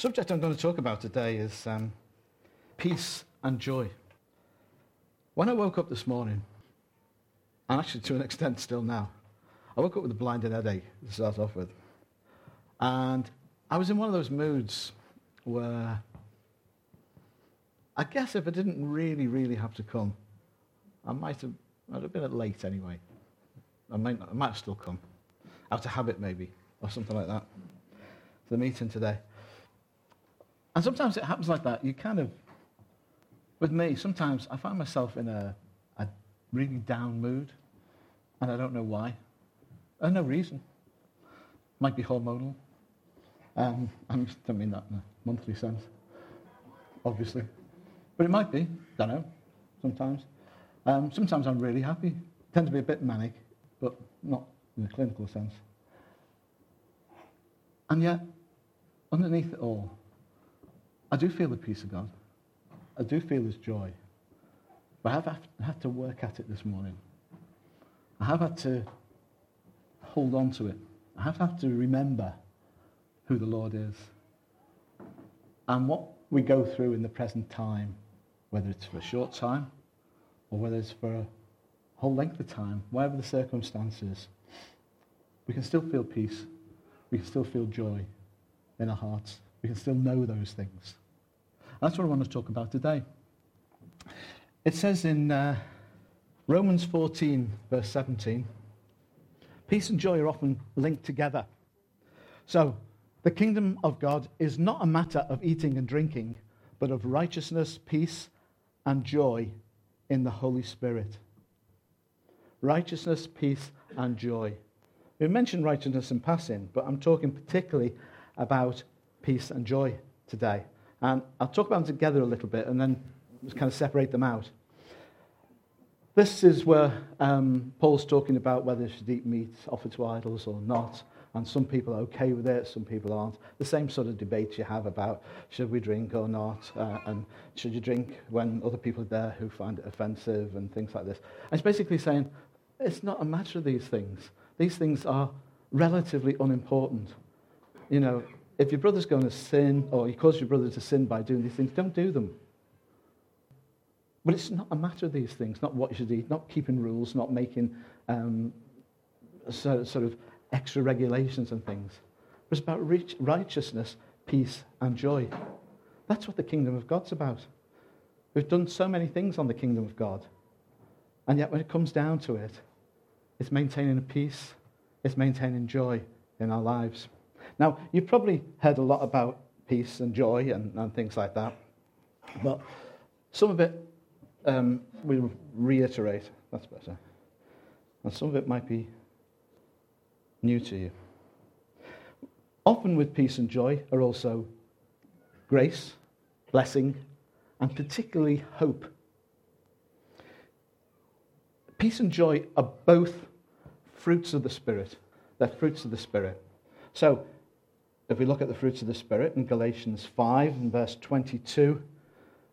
subject I'm going to talk about today is um, peace and joy. When I woke up this morning, and actually to an extent still now, I woke up with a blinding headache to start off with. And I was in one of those moods where I guess if I didn't really, really have to come, I might have, I'd have been late anyway. I might, I might have still come. Out of habit, maybe, or something like that. The meeting today. And sometimes it happens like that. You kind of, with me, sometimes I find myself in a, a really down mood, and I don't know why. And no reason. Might be hormonal. Um, I don't mean that in a monthly sense, obviously. But it might be. Don't know. Sometimes. Um, sometimes I'm really happy. Tend to be a bit manic, but not in a clinical sense. And yet, underneath it all, I do feel the peace of God. I do feel His joy. But I have had to work at it this morning. I have had to hold on to it. I have had to remember who the Lord is and what we go through in the present time, whether it's for a short time or whether it's for a whole length of time, whatever the circumstances, we can still feel peace. We can still feel joy in our hearts. We can still know those things. That's what I want to talk about today. It says in uh, Romans 14, verse 17, peace and joy are often linked together. So, the kingdom of God is not a matter of eating and drinking, but of righteousness, peace, and joy in the Holy Spirit. Righteousness, peace, and joy. We mentioned righteousness in passing, but I'm talking particularly about peace and joy today. And I'll talk about them together a little bit and then just kind of separate them out. This is where um, Paul's talking about whether should eat meat offered to idols or not. And some people are okay with it, some people aren't. The same sort of debate you have about should we drink or not, uh, and should you drink when other people are there who find it offensive and things like this. And it's basically saying it's not a matter of these things. These things are relatively unimportant. You know, if your brother's going to sin, or you cause your brother to sin by doing these things, don't do them. But it's not a matter of these things, not what you should eat, not keeping rules, not making um, sort, sort of extra regulations and things. It's about righteousness, peace, and joy. That's what the kingdom of God's about. We've done so many things on the kingdom of God. And yet, when it comes down to it, it's maintaining peace, it's maintaining joy in our lives. Now, you've probably heard a lot about peace and joy and, and things like that, but some of it um, we'll reiterate. That's better. And some of it might be new to you. Often with peace and joy are also grace, blessing, and particularly hope. Peace and joy are both fruits of the Spirit. They're fruits of the Spirit. So, if we look at the fruits of the Spirit in Galatians 5 and verse 22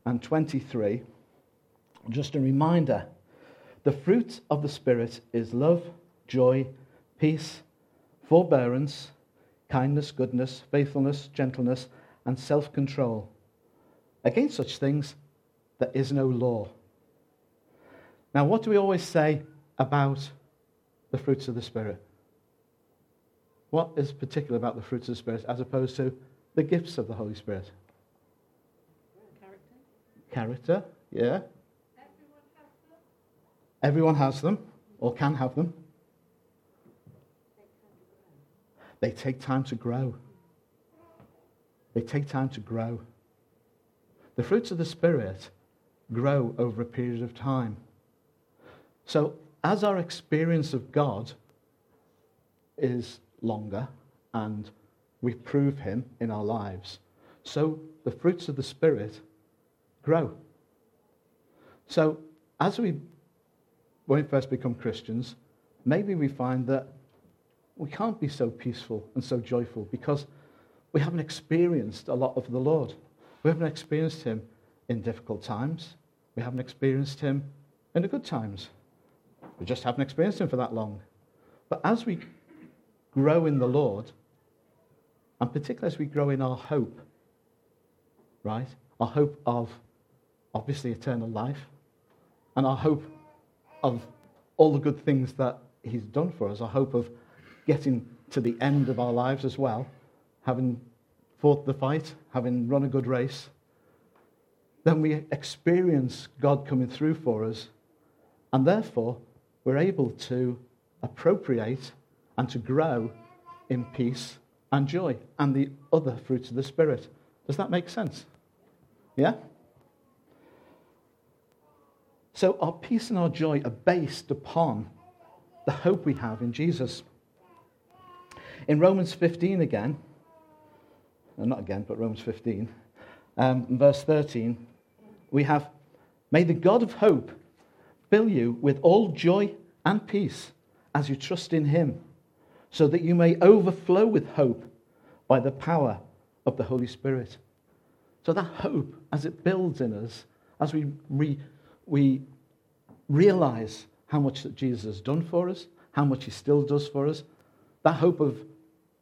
and 23, just a reminder the fruit of the Spirit is love, joy, peace, forbearance, kindness, goodness, faithfulness, gentleness, and self control. Against such things, there is no law. Now, what do we always say about the fruits of the Spirit? What is particular about the fruits of the Spirit as opposed to the gifts of the Holy Spirit? Character. Character, yeah. Everyone has them, or can have them. They take time to grow. They take time to grow. The fruits of the Spirit grow over a period of time. So, as our experience of God is longer and we prove Him in our lives, so the fruits of the Spirit grow. So, as we, when we first become Christians, maybe we find that we can't be so peaceful and so joyful because we haven't experienced a lot of the Lord. We haven't experienced Him in difficult times. We haven't experienced Him in the good times. We just haven't experienced Him for that long. But as we grow in the Lord, and particularly as we grow in our hope right? Our hope of obviously eternal life, and our hope of all the good things that He's done for us, our hope of getting to the end of our lives as well, having fought the fight, having run a good race, then we experience God coming through for us, and therefore we're able to appropriate and to grow in peace and joy and the other fruits of the Spirit. Does that make sense? Yeah? So our peace and our joy are based upon the hope we have in Jesus. In Romans 15 again, not again, but Romans 15, um, verse 13, we have, May the God of hope fill you with all joy and peace as you trust in him, so that you may overflow with hope by the power of the Holy Spirit. So that hope, as it builds in us, as we, re, we realize how much that Jesus has done for us, how much he still does for us, that hope of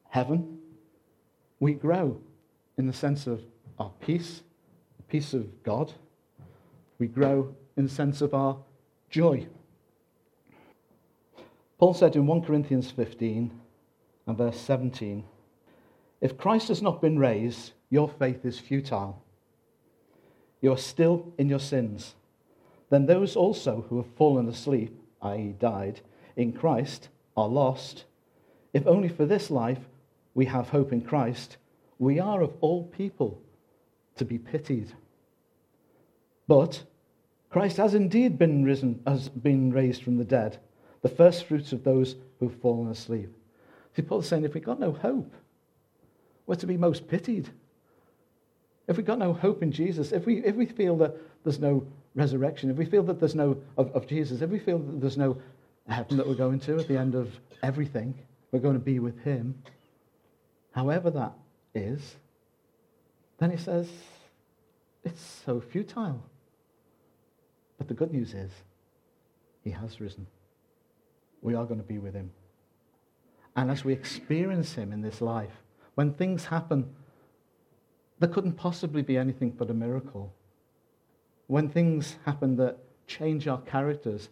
heaven, we grow in the sense of our peace, the peace of God. We grow in the sense of our joy. Paul said in 1 Corinthians 15 and verse 17 If Christ has not been raised, your faith is futile. You are still in your sins. Then those also who have fallen asleep, i.e., died, in Christ, are lost. If only for this life we have hope in Christ, we are of all people to be pitied. But Christ has indeed been risen, has been raised from the dead, the first fruits of those who've fallen asleep. See, Paul's saying if we've got no hope, we're to be most pitied. If we've got no hope in Jesus, if we, if we feel that there's no resurrection, if we feel that there's no of, of Jesus, if we feel that there's no heaven that we're going to at the end of everything, we're going to be with him, however that is, then he says, it's so futile. But the good news is, he has risen. We are going to be with him. And as we experience him in this life, when things happen, there couldn't possibly be anything but a miracle. When things happen that change our characters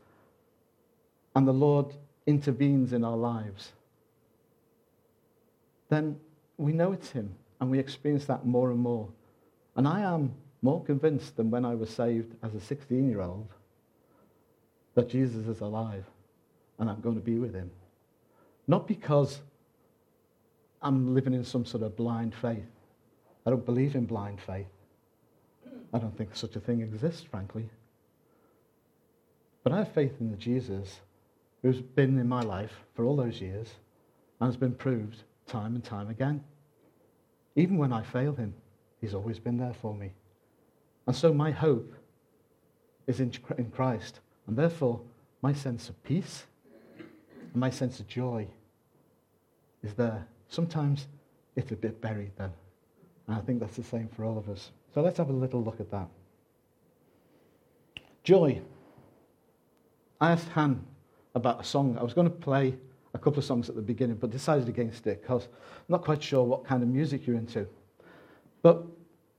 and the Lord intervenes in our lives, then we know it's him and we experience that more and more. And I am more convinced than when I was saved as a 16 year old that Jesus is alive and I'm going to be with him. Not because I'm living in some sort of blind faith. I don't believe in blind faith. I don't think such a thing exists, frankly. But I have faith in the Jesus who's been in my life for all those years and has been proved time and time again. Even when I fail him, he's always been there for me. And so my hope is in, in Christ. And therefore, my sense of peace and my sense of joy is there. Sometimes it's a bit buried then. And I think that's the same for all of us. So let's have a little look at that. Joy. I asked Han about a song. I was going to play a couple of songs at the beginning, but decided against it because I'm not quite sure what kind of music you're into. But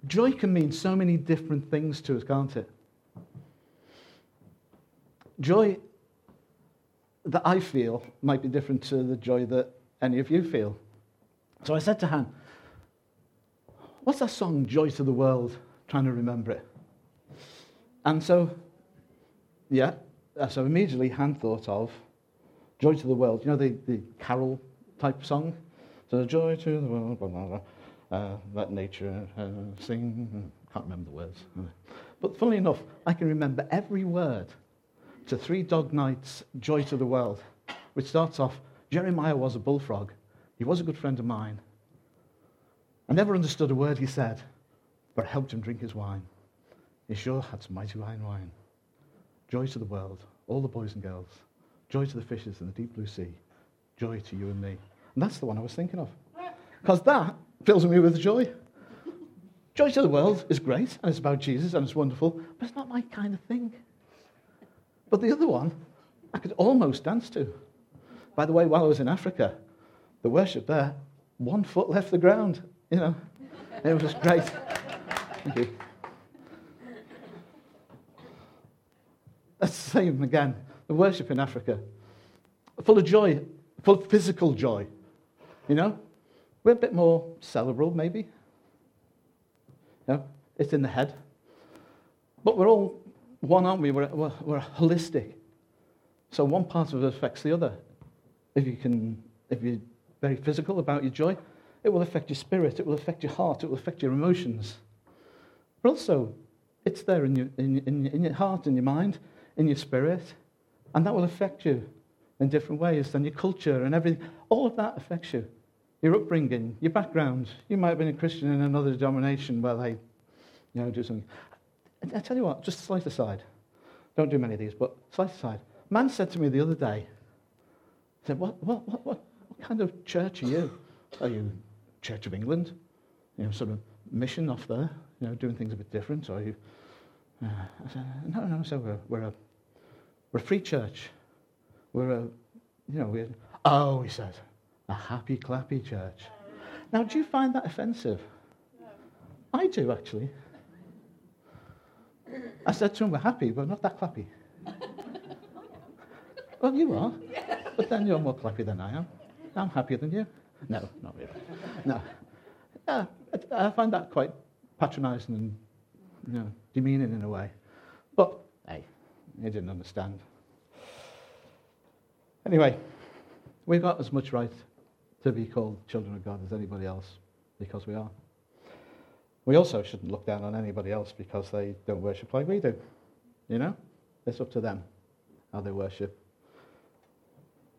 joy can mean so many different things to us, can't it? Joy that I feel might be different to the joy that any of you feel. So I said to Han, What's that song, Joy to the World? Trying to remember it. And so, yeah, so immediately Han thought of Joy to the World. You know the, the carol type song? So, Joy to the World, blah, blah, blah. Uh, let nature uh, sing. Can't remember the words. But funnily enough, I can remember every word to Three Dog Night's Joy to the World, which starts off Jeremiah was a bullfrog. He was a good friend of mine. I never understood a word he said, but I helped him drink his wine. He sure had some mighty wine wine. Joy to the world, all the boys and girls. Joy to the fishes in the deep blue sea. Joy to you and me. And that's the one I was thinking of. Because that fills me with joy. Joy to the world is great, and it's about Jesus, and it's wonderful, but it's not my kind of thing. But the other one, I could almost dance to. By the way, while I was in Africa, the worship there, one foot left the ground, you know. It was great. Thank you. That's the same again. The worship in Africa, full of joy, full of physical joy. You know, we're a bit more cerebral, maybe. You know, it's in the head. But we're all one, aren't we? We're, we're, we're holistic. So one part of it affects the other. If you can, if you're very physical about your joy, it will affect your spirit, it will affect your heart, it will affect your emotions. But also, it's there in your, in, in, in your heart, in your mind, in your spirit, and that will affect you in different ways, and your culture and everything. All of that affects you. Your upbringing, your background. You might have been a Christian in another denomination where they, you know, do something. I tell you what, just a slight aside. Don't do many of these, but slight aside. Man said to me the other day, he said, what, what, what, what, what kind of church are you? Are you Church of England? You know, sort of mission off there, you know, doing things a bit different? Or are you... Uh, I said, no, no, so we're, we're, a, we're a free church. We're a, you know, we're, oh, he said, a happy, clappy church. Now, do you find that offensive? No. I do, actually. I said to him, we're happy, but not that clappy. well, you are. But then you're more clappy than I am. I'm happier than you. No, not really. No. Yeah, I, I find that quite patronising and you know, demeaning in a way. But, hey, he didn't understand. Anyway, we've got as much right to be called children of God as anybody else because we are. We also shouldn't look down on anybody else because they don't worship like we do. You know? It's up to them how they worship.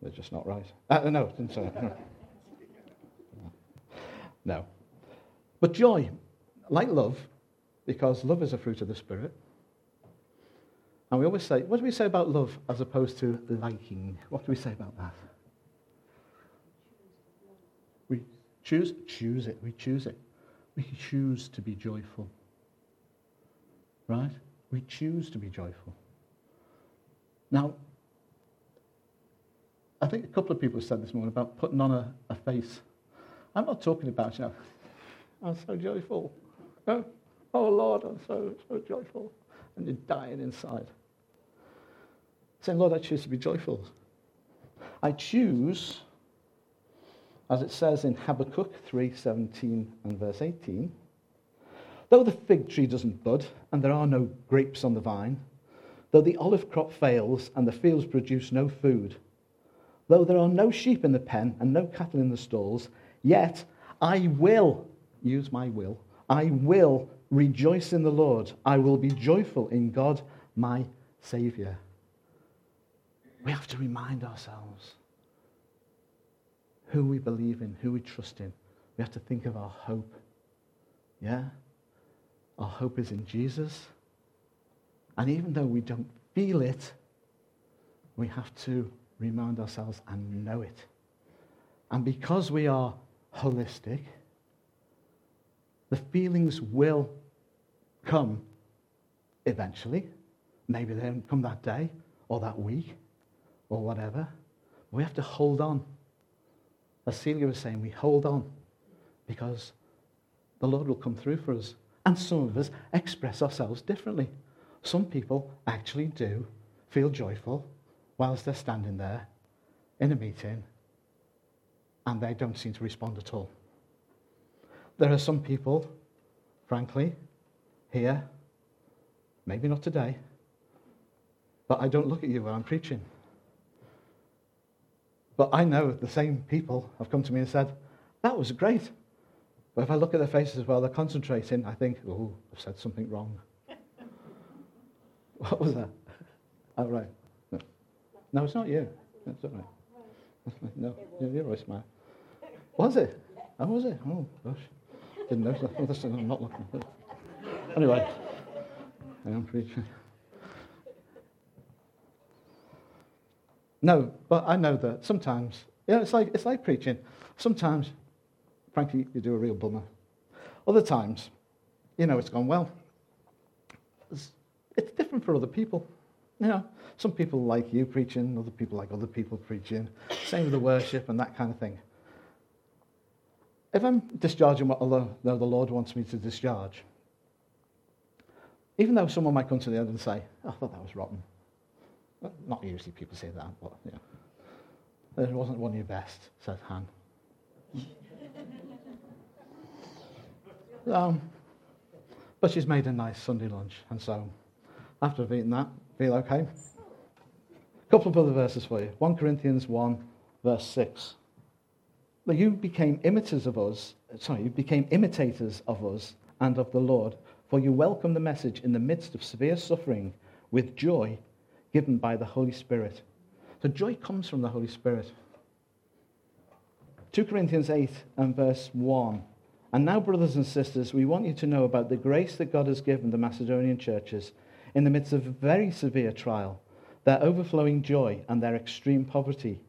They're just not right. Uh, no, no. no. But joy, like love, because love is a fruit of the Spirit. And we always say, what do we say about love as opposed to liking? What do we say about that? We choose, choose it. We choose it. We choose to be joyful. Right? We choose to be joyful. Now, I think a couple of people said this morning about putting on a, a face. I'm not talking about, you know, I'm so joyful. No? Oh, Lord, I'm so, so joyful. And you're dying inside. Saying, Lord, I choose to be joyful. I choose as it says in Habakkuk 3:17 and verse 18, though the fig tree doesn't bud and there are no grapes on the vine, though the olive crop fails and the fields produce no food, though there are no sheep in the pen and no cattle in the stalls, yet I will use my will. I will rejoice in the Lord. I will be joyful in God, my Savior. We have to remind ourselves who we believe in, who we trust in. We have to think of our hope. Yeah? Our hope is in Jesus. And even though we don't feel it, we have to remind ourselves and know it. And because we are holistic, the feelings will come eventually. Maybe they don't come that day or that week or whatever. We have to hold on as Celia was saying, we hold on because the Lord will come through for us. And some of us express ourselves differently. Some people actually do feel joyful whilst they're standing there in a meeting and they don't seem to respond at all. There are some people, frankly, here, maybe not today, but I don't look at you when I'm preaching. But I know the same people have come to me and said, that was great. But if I look at their faces while they're concentrating, I think, oh, I've said something wrong. what was that? Oh, right. No, no it's not you. That's all right. No, you're always smart. Was it? Oh, was it? Oh, gosh. Didn't know. Oh, I'm not looking. Anyway, I am preaching. No, but I know that sometimes, yeah, it's like, it's like preaching. Sometimes, frankly, you do a real bummer. Other times, you know, it's gone well. It's, it's different for other people. You know, some people like you preaching, other people like other people preaching. Same with the worship and that kind of thing. If I'm discharging what the Lord wants me to discharge, Even though someone might come to the end and say, I thought that was rotten. Not usually people say that, but yeah. It wasn't one of your best, said Han. um, but she's made a nice Sunday lunch, and so after I've eaten that, feel okay. A couple of other verses for you. 1 Corinthians 1, verse 6. But you became imitators of us, sorry, you became imitators of us and of the Lord, for you welcomed the message in the midst of severe suffering with joy given by the Holy Spirit. So joy comes from the Holy Spirit. 2 Corinthians 8 and verse 1. And now, brothers and sisters, we want you to know about the grace that God has given the Macedonian churches in the midst of a very severe trial, their overflowing joy and their extreme poverty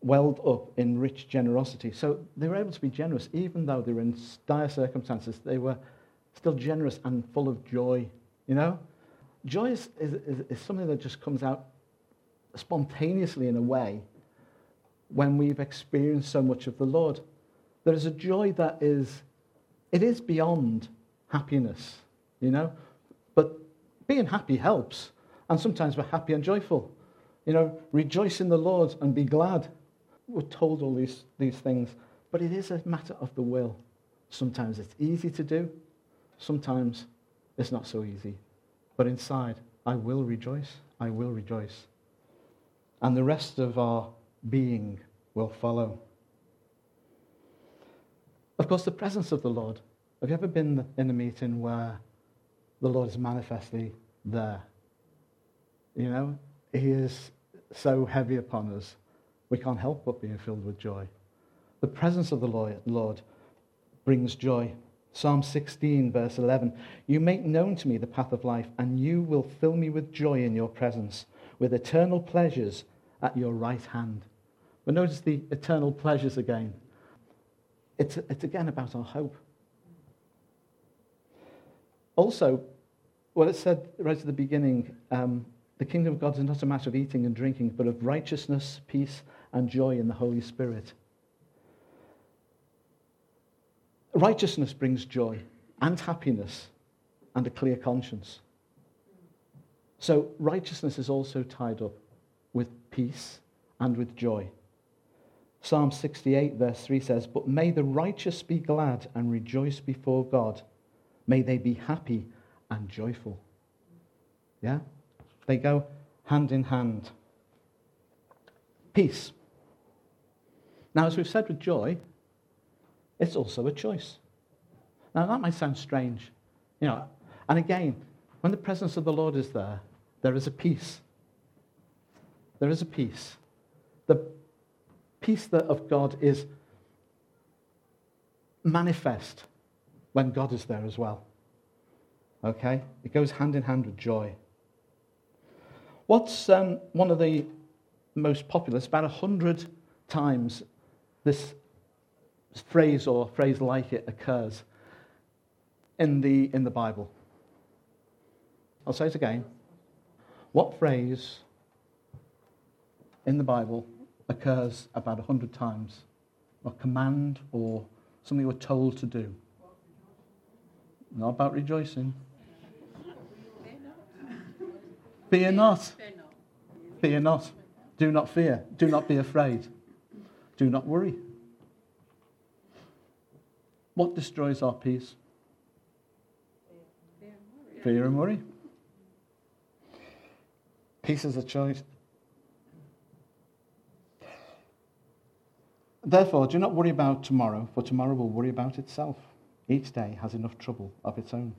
welled up in rich generosity. So they were able to be generous, even though they were in dire circumstances. They were still generous and full of joy. You know? Joy is, is, is something that just comes out spontaneously in a way when we've experienced so much of the Lord. There is a joy that is, it is beyond happiness, you know? But being happy helps. And sometimes we're happy and joyful. You know, rejoice in the Lord and be glad. We're told all these, these things, but it is a matter of the will. Sometimes it's easy to do, sometimes it's not so easy. But inside, I will rejoice. I will rejoice. And the rest of our being will follow. Of course, the presence of the Lord. Have you ever been in a meeting where the Lord is manifestly there? You know, He is so heavy upon us, we can't help but being filled with joy. The presence of the Lord brings joy. Psalm 16, verse 11 You make known to me the path of life, and you will fill me with joy in your presence, with eternal pleasures at your right hand. But notice the eternal pleasures again. It's, it's again about our hope. Also, what it said right at the beginning um, the kingdom of God is not a matter of eating and drinking, but of righteousness, peace, and joy in the Holy Spirit. Righteousness brings joy and happiness and a clear conscience. So, righteousness is also tied up with peace and with joy. Psalm 68, verse 3 says, But may the righteous be glad and rejoice before God. May they be happy and joyful. Yeah? They go hand in hand. Peace. Now, as we've said with joy, it's also a choice. Now, that might sound strange. You know, and again, when the presence of the Lord is there, there is a peace. There is a peace. The peace that of God is manifest when God is there as well. Okay? It goes hand in hand with joy. What's um, one of the most popular? It's about a hundred times this phrase or phrase like it occurs in the, in the Bible. I'll say it again. What phrase in the Bible occurs about a hundred times? A command or something we're told to do? Not about rejoicing. Fear not. Fear not. Do not fear. Do not be afraid. Do not worry. What destroys our peace? Fear and worry. Peace is a choice. Therefore, do not worry about tomorrow, for tomorrow will worry about itself. Each day has enough trouble of its own.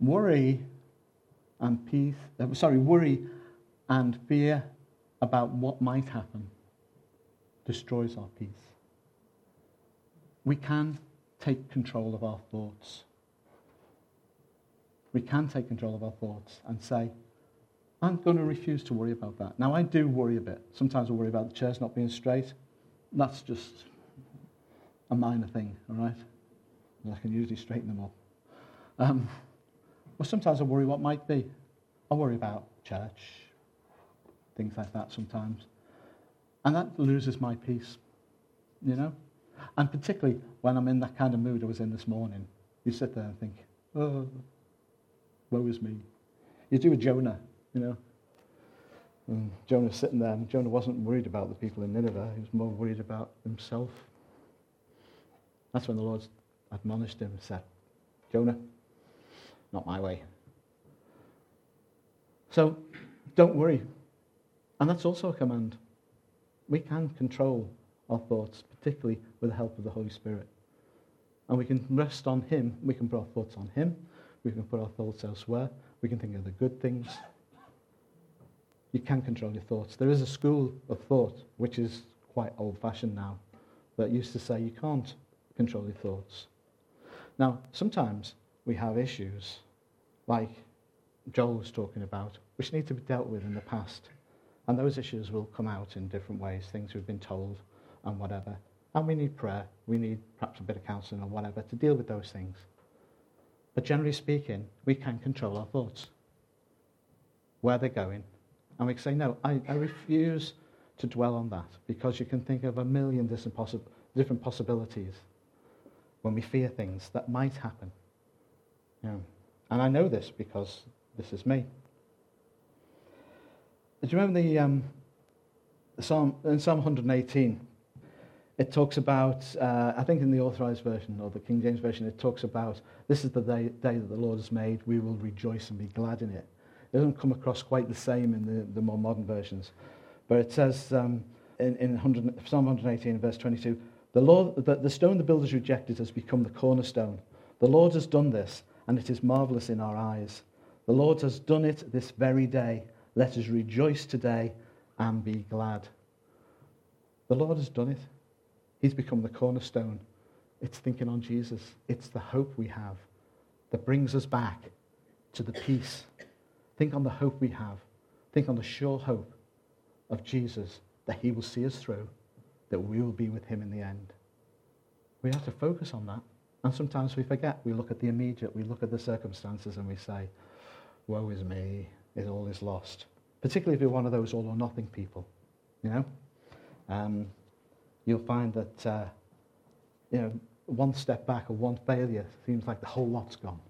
Worry and peace, uh, sorry, worry and fear about what might happen destroys our peace. We can take control of our thoughts. We can take control of our thoughts and say, I'm going to refuse to worry about that. Now, I do worry a bit. Sometimes I worry about the chairs not being straight. That's just a minor thing, all right? I can usually straighten them up. Um, well, sometimes I worry what might be. I worry about church, things like that sometimes. And that loses my peace, you know? And particularly when I'm in that kind of mood I was in this morning, you sit there and think, Oh, woe is me. You do a Jonah, you know. And Jonah's sitting there, and Jonah wasn't worried about the people in Nineveh. He was more worried about himself. That's when the Lord admonished him and said, Jonah, not my way. So don't worry. And that's also a command. We can control our thoughts, particularly with the help of the Holy Spirit. And we can rest on Him. We can put our thoughts on Him. We can put our thoughts elsewhere. We can think of the good things. You can control your thoughts. There is a school of thought which is quite old fashioned now that used to say you can't control your thoughts. Now, sometimes we have issues like Joel was talking about, which need to be dealt with in the past. And those issues will come out in different ways, things we've been told and whatever. And we need prayer. We need perhaps a bit of counseling or whatever to deal with those things. But generally speaking, we can control our thoughts, where they're going. And we can say, no, I, I refuse to dwell on that because you can think of a million different, possibilities when we fear things that might happen. Yeah. And I know this because this is me. Do you remember the, um, the Psalm, in Psalm 118? It talks about, uh, I think in the authorized version or the King James version, it talks about this is the day, day that the Lord has made. We will rejoice and be glad in it. It doesn't come across quite the same in the, the more modern versions. But it says um, in, in 100, Psalm 118, verse 22, the, Lord, the, the stone the builders rejected has become the cornerstone. The Lord has done this, and it is marvelous in our eyes. The Lord has done it this very day. Let us rejoice today and be glad. The Lord has done it. He's become the cornerstone. It's thinking on Jesus. It's the hope we have that brings us back to the peace. Think on the hope we have. Think on the sure hope of Jesus that he will see us through, that we will be with him in the end. We have to focus on that. And sometimes we forget. We look at the immediate, we look at the circumstances, and we say, Woe is me, it all is lost. Particularly if you're one of those all or nothing people, you know? Um, you'll find that, uh, you know, one step back or one failure seems like the whole lot's gone.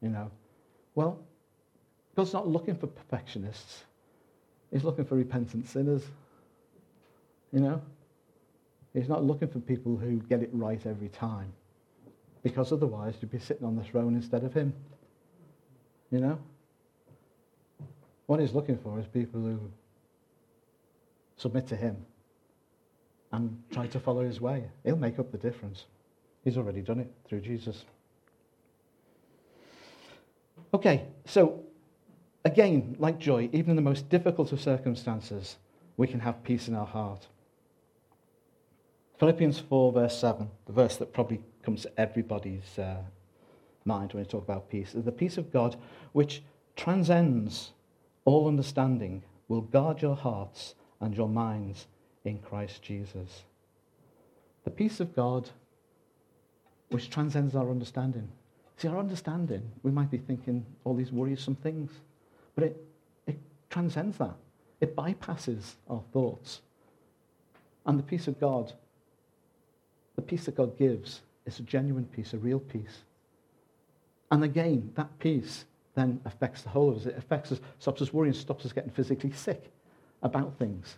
You know? Well, God's not looking for perfectionists. He's looking for repentant sinners. You know? He's not looking for people who get it right every time. Because otherwise you'd be sitting on the throne instead of him. You know? What he's looking for is people who submit to him and try to follow his way. He'll make up the difference. He's already done it through Jesus. Okay, so again, like joy, even in the most difficult of circumstances, we can have peace in our heart. Philippians 4, verse 7, the verse that probably comes to everybody's uh, mind when we talk about peace, is the peace of God which transcends all understanding will guard your hearts and your minds in Christ Jesus. The peace of God which transcends our understanding. See, our understanding, we might be thinking all these worrisome things, but it, it transcends that. It bypasses our thoughts. And the peace of God, the peace that God gives, is a genuine peace, a real peace. And again, that peace then affects the whole of us. It affects us, stops us worrying, stops us getting physically sick about things.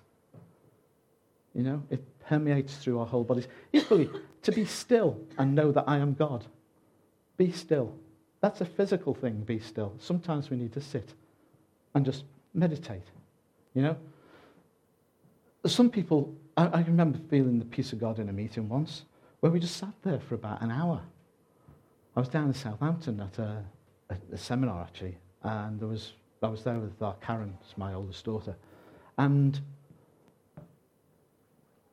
You know, it permeates through our whole bodies. Equally, to be still and know that I am God. Be still. That's a physical thing, be still. Sometimes we need to sit and just meditate. You know? Some people, I, I remember feeling the peace of God in a meeting once where we just sat there for about an hour. I was down in Southampton at a, a, a seminar, actually, and there was, I was there with uh, Karen, my oldest daughter, and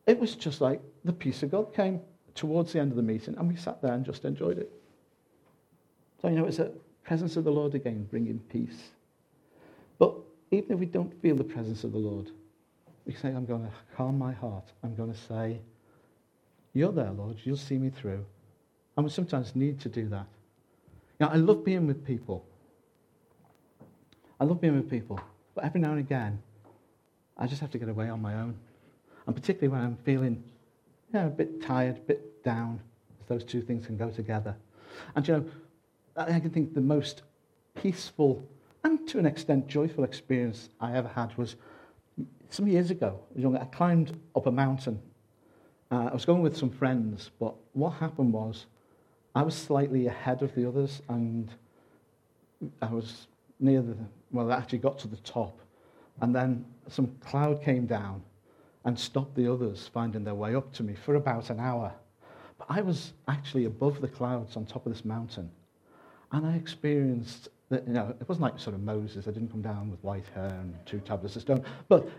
it was just like the peace of God came towards the end of the meeting, and we sat there and just enjoyed it. So, you know, it's a presence of the Lord again, bringing peace. But even if we don't feel the presence of the Lord, we say, I'm going to calm my heart. I'm going to say, You're there, Lord. You'll see me through. And we sometimes need to do that. Know, I love being with people. I love being with people. But every now and again, I just have to get away on my own. And particularly when I'm feeling you know, a bit tired, a bit down, those two things can go together. And you know, I can think the most peaceful and to an extent joyful experience I ever had was some years ago. I climbed up a mountain. Uh, I was going with some friends, but what happened was I was slightly ahead of the others and I was near the, well, I actually got to the top. And then some cloud came down and stopped the others finding their way up to me for about an hour. But I was actually above the clouds on top of this mountain. And I experienced that, you know, it wasn't like sort of Moses. I didn't come down with white hair and two tablets of stone. But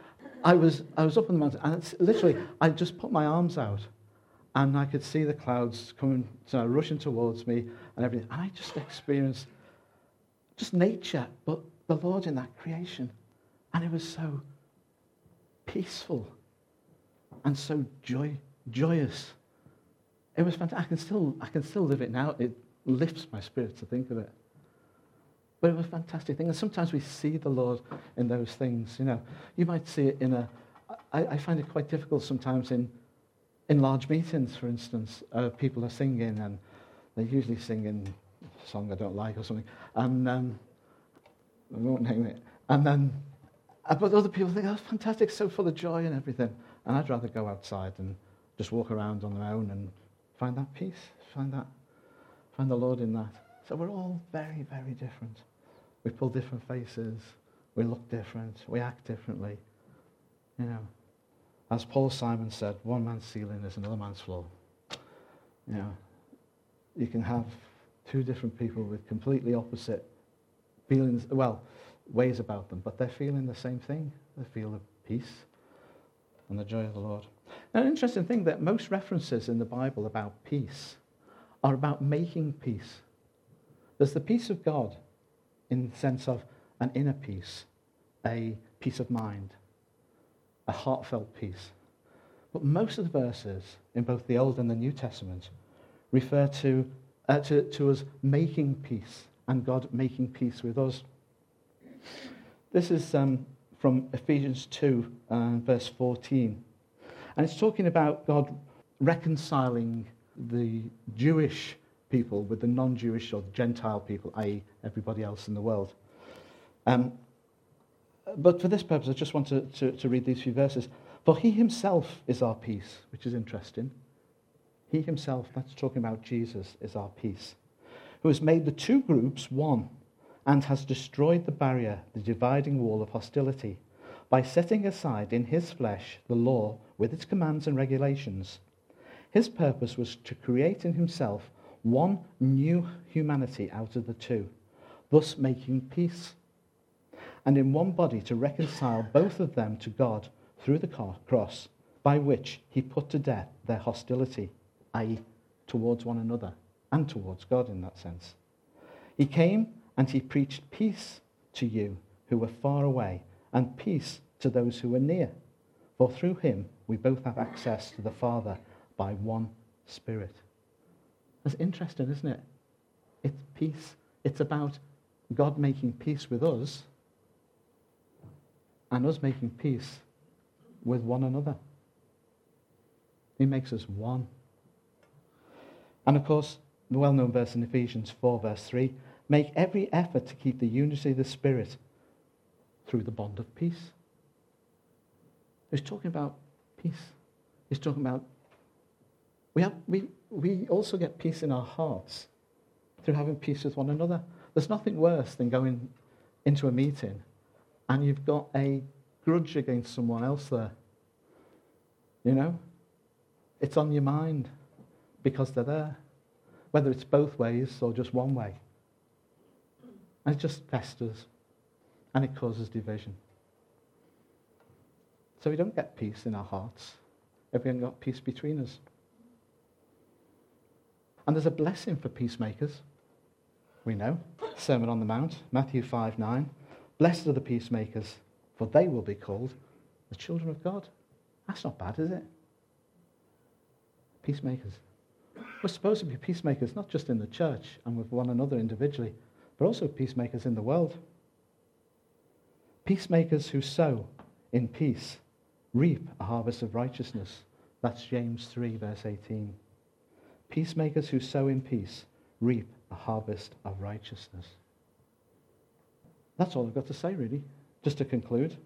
I was, I was up on the mountain, and it's literally, I just put my arms out, and I could see the clouds coming, you know, rushing towards me and everything. And I just experienced just nature, but the Lord in that creation. And it was so peaceful and so joy, joyous. It was fantastic. I can, still, I can still live it now. It lifts my spirit to think of it. But it was a fantastic thing. And sometimes we see the Lord in those things. You know, you might see it in a. I, I find it quite difficult sometimes in, in large meetings, for instance. Uh, people are singing and they're usually singing a song I don't like or something. And um, I won't name it. And then, uh, but other people think, oh, fantastic, so full of joy and everything. And I'd rather go outside and just walk around on my own and find that peace, find that, find the Lord in that. So we're all very, very different. We pull different faces. We look different. We act differently. You know, as Paul Simon said, one man's ceiling is another man's floor. You know, you can have two different people with completely opposite feelings, well, ways about them, but they're feeling the same thing. They feel the peace and the joy of the Lord. Now, an interesting thing that most references in the Bible about peace are about making peace. There's the peace of God in the sense of an inner peace, a peace of mind, a heartfelt peace. But most of the verses in both the Old and the New Testament refer to, uh, to, to us making peace and God making peace with us. This is um, from Ephesians 2, uh, verse 14. And it's talking about God reconciling the Jewish people with the non Jewish or Gentile people, i.e., everybody else in the world. Um, but for this purpose, I just want to, to, to read these few verses. For he himself is our peace, which is interesting. He himself, that's talking about Jesus, is our peace who has made the two groups one and has destroyed the barrier, the dividing wall of hostility, by setting aside in his flesh the law with its commands and regulations. His purpose was to create in himself one new humanity out of the two, thus making peace, and in one body to reconcile both of them to God through the cross, by which he put to death their hostility, i.e., towards one another and towards God in that sense. He came and he preached peace to you who were far away and peace to those who were near. For through him we both have access to the Father by one Spirit. That's interesting, isn't it? It's peace. It's about God making peace with us and us making peace with one another. He makes us one. And of course, the well known verse in Ephesians 4, verse 3 make every effort to keep the unity of the Spirit through the bond of peace. He's talking about peace. He's talking about we, have, we, we also get peace in our hearts through having peace with one another. There's nothing worse than going into a meeting and you've got a grudge against someone else there. You know? It's on your mind because they're there whether it's both ways or just one way. And it just festers and it causes division. So we don't get peace in our hearts if we haven't got peace between us. And there's a blessing for peacemakers. We know. Sermon on the Mount, Matthew 5 9. Blessed are the peacemakers, for they will be called the children of God. That's not bad, is it? Peacemakers. We're supposed to be peacemakers, not just in the church and with one another individually, but also peacemakers in the world. Peacemakers who sow in peace reap a harvest of righteousness. That's James 3, verse 18. Peacemakers who sow in peace reap a harvest of righteousness. That's all I've got to say, really. Just to conclude,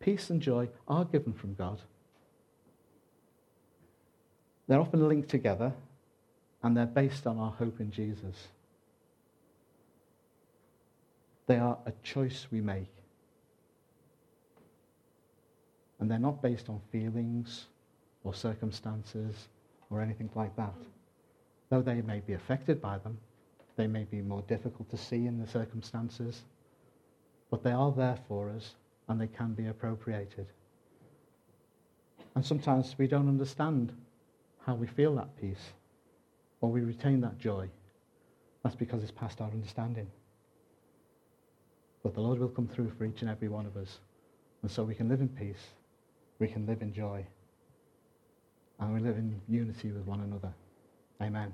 peace and joy are given from God. They're often linked together, and they're based on our hope in Jesus. They are a choice we make. And they're not based on feelings or circumstances or anything like that. Though they may be affected by them, they may be more difficult to see in the circumstances, but they are there for us and they can be appropriated. And sometimes we don't understand how we feel that peace or we retain that joy. That's because it's past our understanding. But the Lord will come through for each and every one of us. And so we can live in peace, we can live in joy, and we live in unity with one another. Amen.